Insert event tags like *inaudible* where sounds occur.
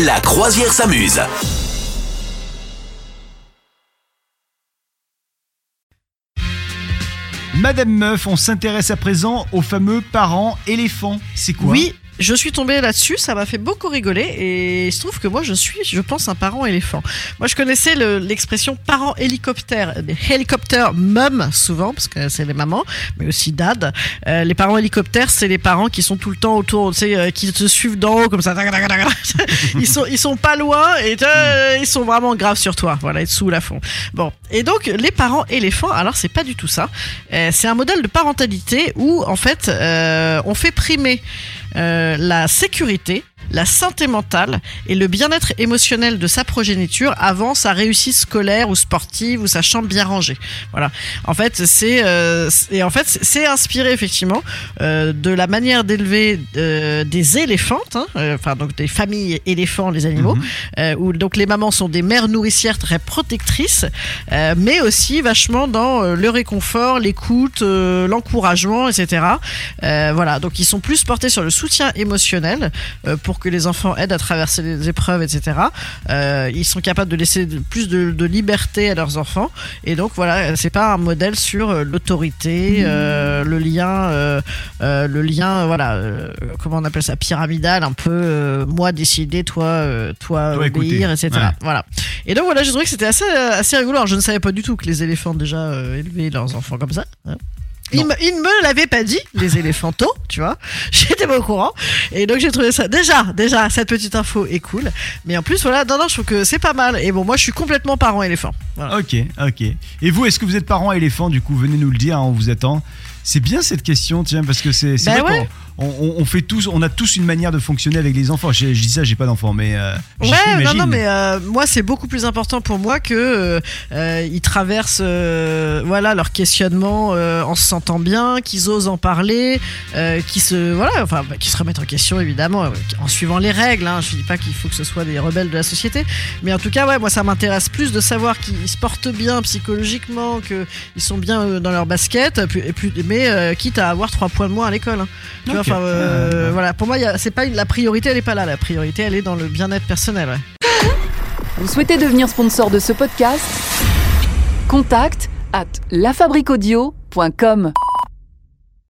La croisière s'amuse. Madame Meuf, on s'intéresse à présent aux fameux parents éléphants. C'est quoi? Oui, je suis tombée là-dessus, ça m'a fait beaucoup rigoler et il se trouve que moi je suis, je pense, un parent éléphant. Moi je connaissais le- l'expression parent hélicoptère, des hélicoptères mum souvent parce que c'est les mamans, mais aussi dad. Euh, les parents hélicoptères, c'est les parents qui sont tout le temps autour, tu sais, euh, qui te suivent d'en haut comme ça. *laughs* Ils sont, ils sont pas loin et euh, ils sont vraiment graves sur toi. Voilà, ils te saoulent à fond. Bon, et donc les parents éléphants, alors c'est pas du tout ça. C'est un modèle de parentalité où en fait on fait primer la sécurité, la santé mentale et le bien-être émotionnel de sa progéniture avant sa réussite scolaire ou sportive ou sa chambre bien rangée. Voilà. En fait, c'est euh, et en fait c'est inspiré effectivement euh, de la manière d'élever euh, des éléphantes, hein, enfin donc des familles éléphants, les animaux, euh, où donc les mamans sont des mères nourricières très protectrices, mais aussi vachement dans le réconfort, l'écoute, l'encouragement, etc. Voilà, donc ils sont plus portés sur le soutien émotionnel pour que les enfants aident à traverser les épreuves, etc. Euh, ils sont capables de laisser plus de, de liberté à leurs enfants, et donc voilà, c'est pas un modèle sur euh, l'autorité, euh, le lien, euh, le lien, voilà, comment on appelle ça, pyramidal, un peu moi décider, toi, toi, Toi obéir, écouter. etc. Ouais. Voilà. Et donc voilà, j'ai trouvé que c'était assez, assez rigolo. Alors, je ne savais pas du tout que les éléphants déjà élevaient leurs enfants comme ça. hein. Ils me, me l'avaient pas dit, les éléphantaux, tu vois. *laughs* J'étais pas au courant. Et donc j'ai trouvé ça, déjà, déjà, cette petite info est cool. Mais en plus, voilà, non, non, je trouve que c'est pas mal. Et bon, moi, je suis complètement parent éléphant. Voilà. Ok, ok. Et vous, est-ce que vous êtes parent éléphant Du coup, venez nous le dire, hein, on vous attend. C'est bien cette question, tiens, parce que c'est ouais. qu'on on, on fait tous, on a tous une manière de fonctionner avec les enfants. Je, je dis ça, j'ai pas d'enfants, mais euh, Ouais, non, non, mais euh, moi, c'est beaucoup plus important pour moi que euh, ils traversent, voilà, leur questionnement en se sentant bien, qu'ils osent en parler, euh, qui se, voilà, enfin, bah, qui se remettent en question évidemment, en suivant les règles. Hein. Je dis pas qu'il faut que ce soit des rebelles de la société, mais en tout cas, ouais, moi, ça m'intéresse plus de savoir qu'ils se portent bien psychologiquement, qu'ils sont bien dans leur basket, et puis- et puis, mais euh, quitte à avoir trois points de moins à l'école. hein. Tu vois, euh, ouais. voilà, pour moi, il y a- c'est pas une- la priorité, elle est pas là. La priorité, elle est dans le bien-être personnel. Ouais. Vous souhaitez devenir sponsor de ce podcast? Contact à lafabriquaudio.com.